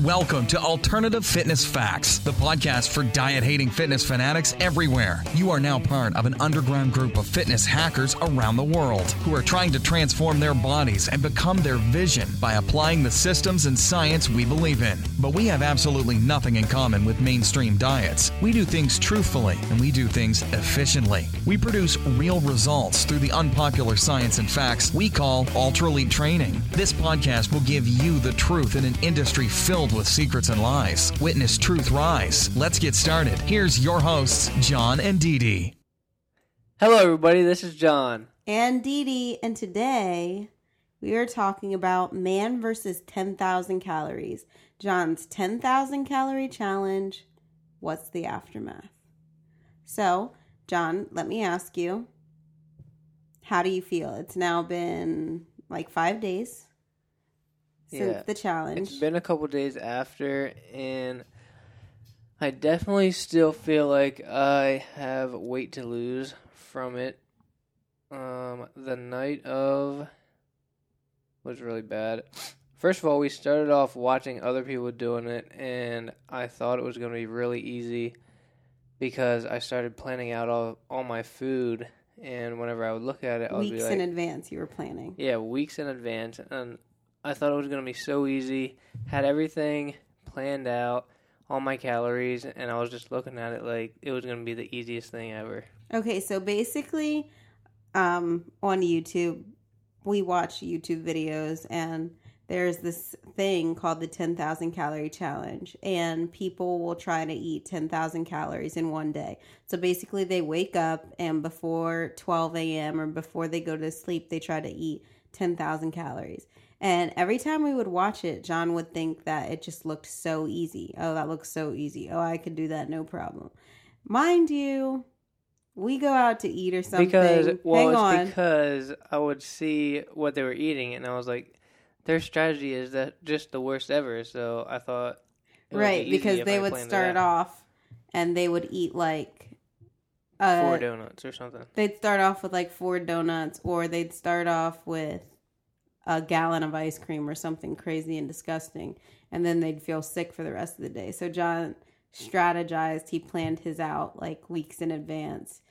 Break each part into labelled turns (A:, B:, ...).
A: Welcome to Alternative Fitness Facts, the podcast for diet hating fitness fanatics everywhere. You are now part of an underground group of fitness hackers around the world who are trying to transform their bodies and become their vision by applying the systems and science we believe in. But we have absolutely nothing in common with mainstream diets. We do things truthfully and we do things efficiently. We produce real results through the unpopular science and facts we call Ultra Elite Training. This podcast will give you the truth in an industry filled with secrets and lies. Witness truth rise. Let's get started. Here's your hosts, John and Dee Dee.
B: Hello, everybody. This is John.
C: and Dee Dee, and today we are talking about man versus 10,000 calories. John's 10,000 calorie challenge. What's the aftermath? So, John, let me ask you how do you feel? It's now been like five days since
B: Yeah.
C: the challenge.
B: It's been a couple days after, and I definitely still feel like I have weight to lose from it. Um, the night of was really bad. First of all, we started off watching other people doing it, and I thought it was going to be really easy because I started planning out all, all my food, and whenever I would look at it, I would be
C: Weeks
B: like,
C: in advance, you were planning.
B: Yeah, weeks in advance, and I thought it was gonna be so easy. Had everything planned out, all my calories, and I was just looking at it like it was gonna be the easiest thing ever.
C: Okay, so basically, um, on YouTube, we watch YouTube videos, and there's this thing called the 10,000 calorie challenge, and people will try to eat 10,000 calories in one day. So basically, they wake up, and before 12 a.m. or before they go to sleep, they try to eat 10,000 calories. And every time we would watch it, John would think that it just looked so easy. Oh, that looks so easy. Oh, I could do that no problem. Mind you, we go out to eat or something.
B: Because well,
C: Hang
B: it's
C: on.
B: because I would see what they were eating, and I was like, their strategy is that just the worst ever. So I thought, be
C: right,
B: easy
C: because they
B: I
C: would start off and they would eat like uh,
B: four donuts or something.
C: they'd start off with like four donuts or they'd start off with a gallon of ice cream or something crazy and disgusting and then they'd feel sick for the rest of the day. So john strategized. He planned his out like weeks in advance.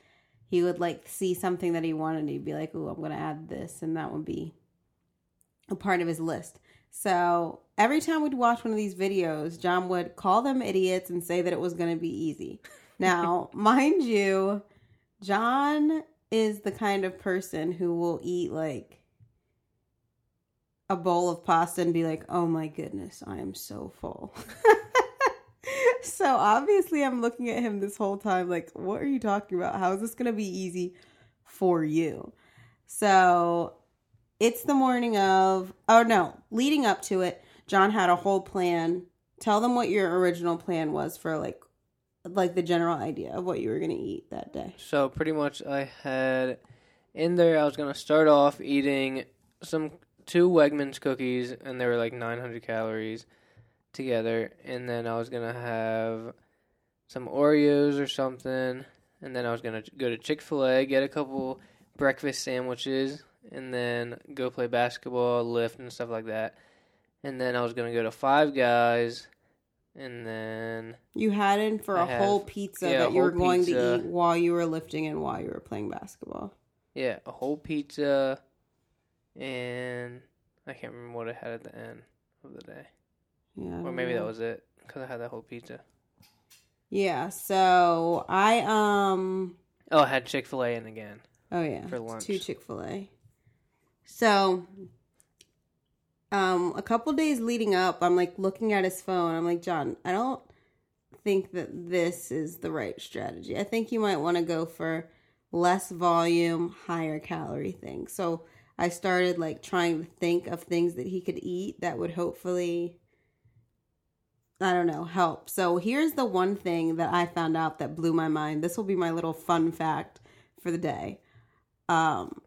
C: He would like see something that he wanted he'd be like oh i'm gonna add this and that would be a part of his list. So every time we'd watch one of these videos john would call them idiots and say that it was gonna be easy now mind you John is the kind of person who will eat like a bowl of pasta and be like, "Oh my goodness, I am so full." so obviously I'm looking at him this whole time like, "What are you talking about? How is this going to be easy for you?" So it's the morning of oh no, leading up to it, John had a whole plan. Tell them what your original plan was for like like the general idea of what you were to eat that day.
B: So pretty much, I had in there. I was gonna start off eating some two Wegmans cookies, and they were like 900 calories together. And then I was gonna have some Oreos or something, and then I was gonna go to Chick Fil A, get a couple breakfast sandwiches, and then go play basketball, lift, and stuff like that. And then I was gonna go to Five Guys, and then
C: You had in for a
B: I had-
C: whole pizza
B: yeah, a
C: that you were going
B: pizza.
C: to eat while you were lifting and while you were playing basketball.
B: Yeah, a whole pizza, and I can't remember what I had at the end of the day,
C: Yeah.
B: Or maybe that was it because I had that whole pizza.
C: Yeah, so I um
B: Oh, I had Chick Fil A in again.
C: oh yeah,
B: For lunch.
C: two Chick-fil-A. So um a couple days leading up, I'm like looking at his phone. I'm like, "John, I don't think that this is the right strategy. I think you might want to go for less volume, higher calorie things." So I started like trying to think of things that he could eat that would hopefully I don't know, help. So here's the one thing that I found out that blew my mind. This will be my little fun fact for the day. Um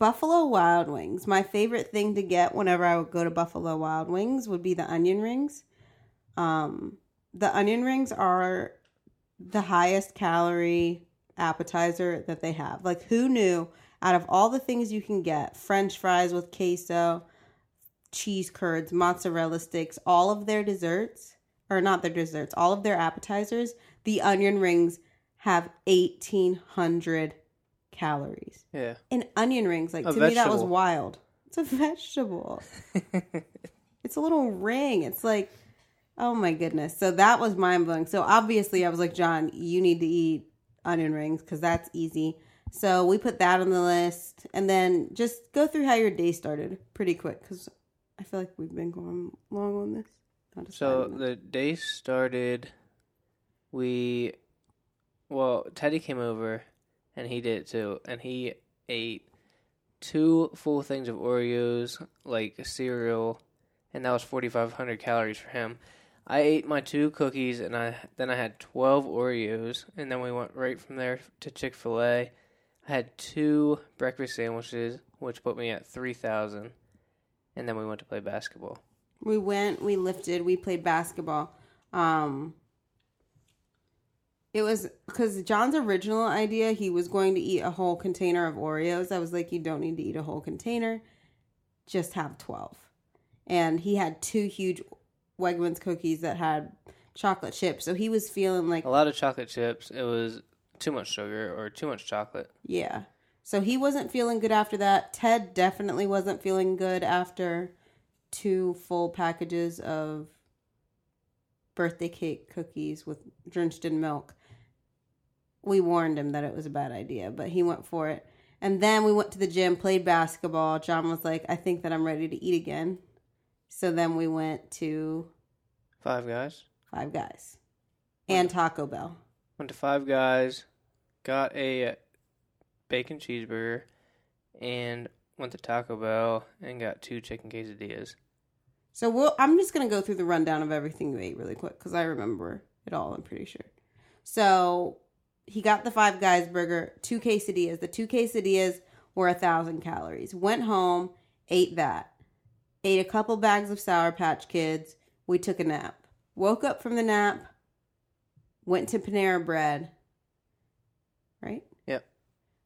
C: Buffalo Wild Wings. My favorite thing to get whenever I would go to Buffalo Wild Wings would be the onion rings. Um the onion rings are the highest calorie appetizer that they have. Like who knew out of all the things you can get, french fries with queso, cheese curds, mozzarella sticks, all of their desserts, or not their desserts, all of their appetizers, the onion rings have 1800 calories.
B: Yeah.
C: And onion rings, like
B: A
C: to me, that was wild. It's a vegetable. it's a little ring. It's like, oh my goodness. So that was mind blowing. So obviously, I was like, John, you need to eat onion rings because that's easy. So we put that on the list, and then just go through how your day started pretty quick because I feel like we've been going long on this.
B: So the day started. We, well, Teddy came over, and he did it too, and he ate two full things of Oreos, like cereal, and that was forty five hundred calories for him. I ate my two cookies, and I then I had twelve Oreos, and then we went right from there to Chick fil A. I had two breakfast sandwiches, which put me at three thousand, and then we went to play basketball.
C: we went, we lifted, we played basketball. Um, it was because John's original idea, he was going to eat a whole container of Oreos. I was like, you don't need to eat a whole container, just have 12. And he had two huge Wegmans cookies that had chocolate chips. So he was feeling like,
B: A lot of chocolate chips. It was too much sugar or too much chocolate.
C: yeah. So he wasn't feeling good after that. Ted definitely wasn't feeling good after two full packages of birthday cake cookies with drenched in milk. We warned him that it was a bad idea, but he went for it. And then we went to the gym, played basketball. John was like, I think that I'm ready to eat again. So then we went to
B: Five Guys.
C: Five Guys and Taco Bell.
B: Went to Five Guys, got a bacon cheeseburger, and went to Taco Bell and got two chicken quesadillas.
C: So we'll, I'm just going to go through the rundown of everything you ate really quick because I remember it all, I'm pretty sure. So he got the Five Guys burger, two quesadillas. The two quesadillas were a thousand calories. Went home, ate that. Ate a couple bags of Sour Patch Kids. We took a nap. Woke up from the nap, went to Panera Bread. Right?
B: Yep.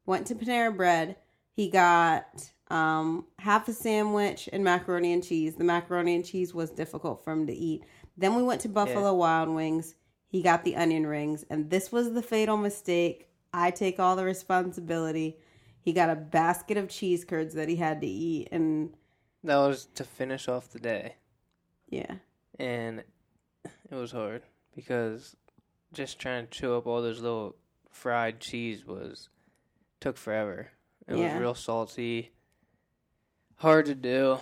C: Went to Panera Bread. He got um, half a sandwich and macaroni and cheese. The macaroni and cheese was difficult for him to eat. Then we went to Buffalo Wild Wings. He got the onion rings, and this was the fatal mistake. I take all the responsibility. He got a basket of cheese curds that he had to eat, and
B: That was to finish off the day.
C: yeah,
B: And it was hard because just trying to chew up all those little fried cheese was took forever. It
C: Yeah.
B: was real salty, hard to do.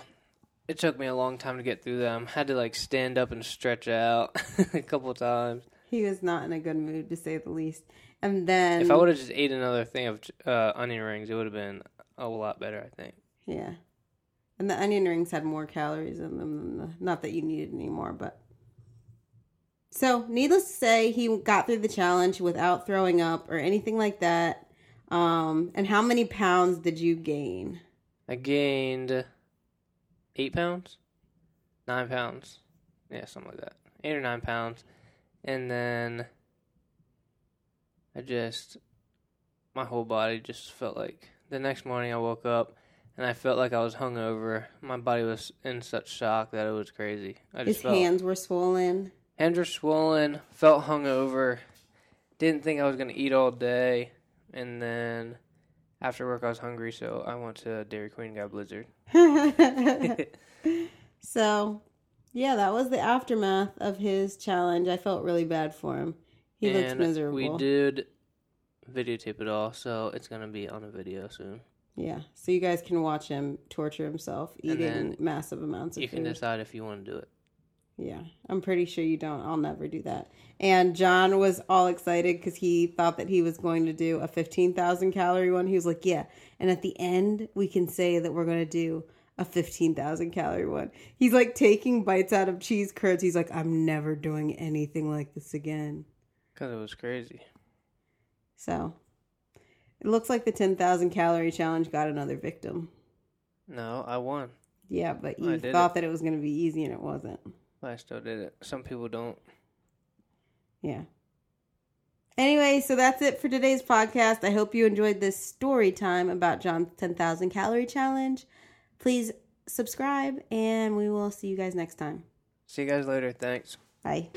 B: It took me a long time to get through them. Had to like stand up and stretch out a couple times.
C: He was not in a good mood to say the least. And then
B: If I would have just ate another thing of uh, onion rings, it would have been a lot better. I think.
C: Yeah. And the onion rings had more calories in them than the, not that you needed anymore, but. So, needless to say, he got through the challenge without throwing up or anything like that. Um, and how many pounds did you gain?
B: I gained eight pounds, nine pounds, yeah, something like that, eight or nine pounds, and then I just my whole body just felt like the next morning I woke up and I felt like I was hungover. My body was in such shock that it was crazy. I just
C: His
B: felt
C: hands were swollen.
B: hands were swollen, felt hungover, didn't think I was gonna eat all day, and then after work I was hungry, so I went to Dairy Queen and got a Blizzard.
C: so, yeah, that was the aftermath of his challenge. I felt really bad for him. He looks
B: and
C: miserable.
B: we did videotape it all, so it's gonna be on a video soon.
C: Yeah, so you guys can watch him torture himself eating massive amounts of food.
B: You can decide if you want to do it.
C: Yeah, I'm pretty sure you don't. I'll never do that. And John was all excited because he thought that he was going to do a 15,000 calorie one. He was like, Yeah. And at the end, we can say that we're going to do a 15,000 calorie one. He's like taking bites out of cheese curds. He's like, I'm never doing anything like this again.
B: Because it was crazy.
C: So it looks like the 10,000 calorie challenge got another victim.
B: No, I won.
C: Yeah, but you thought
B: it.
C: that it was going to be easy and it wasn't.
B: I still did it. Some people don't.
C: Yeah. Anyway, so that's it for today's podcast. I hope you enjoyed this story time about John's 10,000 calorie challenge. Please subscribe, and we will see you guys next time.
B: See you guys later. Thanks.
C: Bye.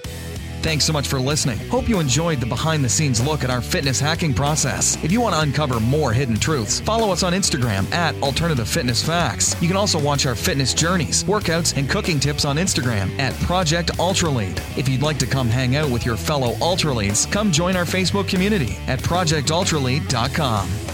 A: Thanks so much for listening. Hope you enjoyed the behind the scenes look at our fitness hacking process. If you want to uncover more hidden truths, follow us on Instagram at Alternative Fitness Facts. You can also watch our fitness journeys, workouts, and cooking tips on Instagram at Project Ultra Elite. If you'd like to come hang out with your fellow Ultra Elites, come join our Facebook community at projectultraelite.com.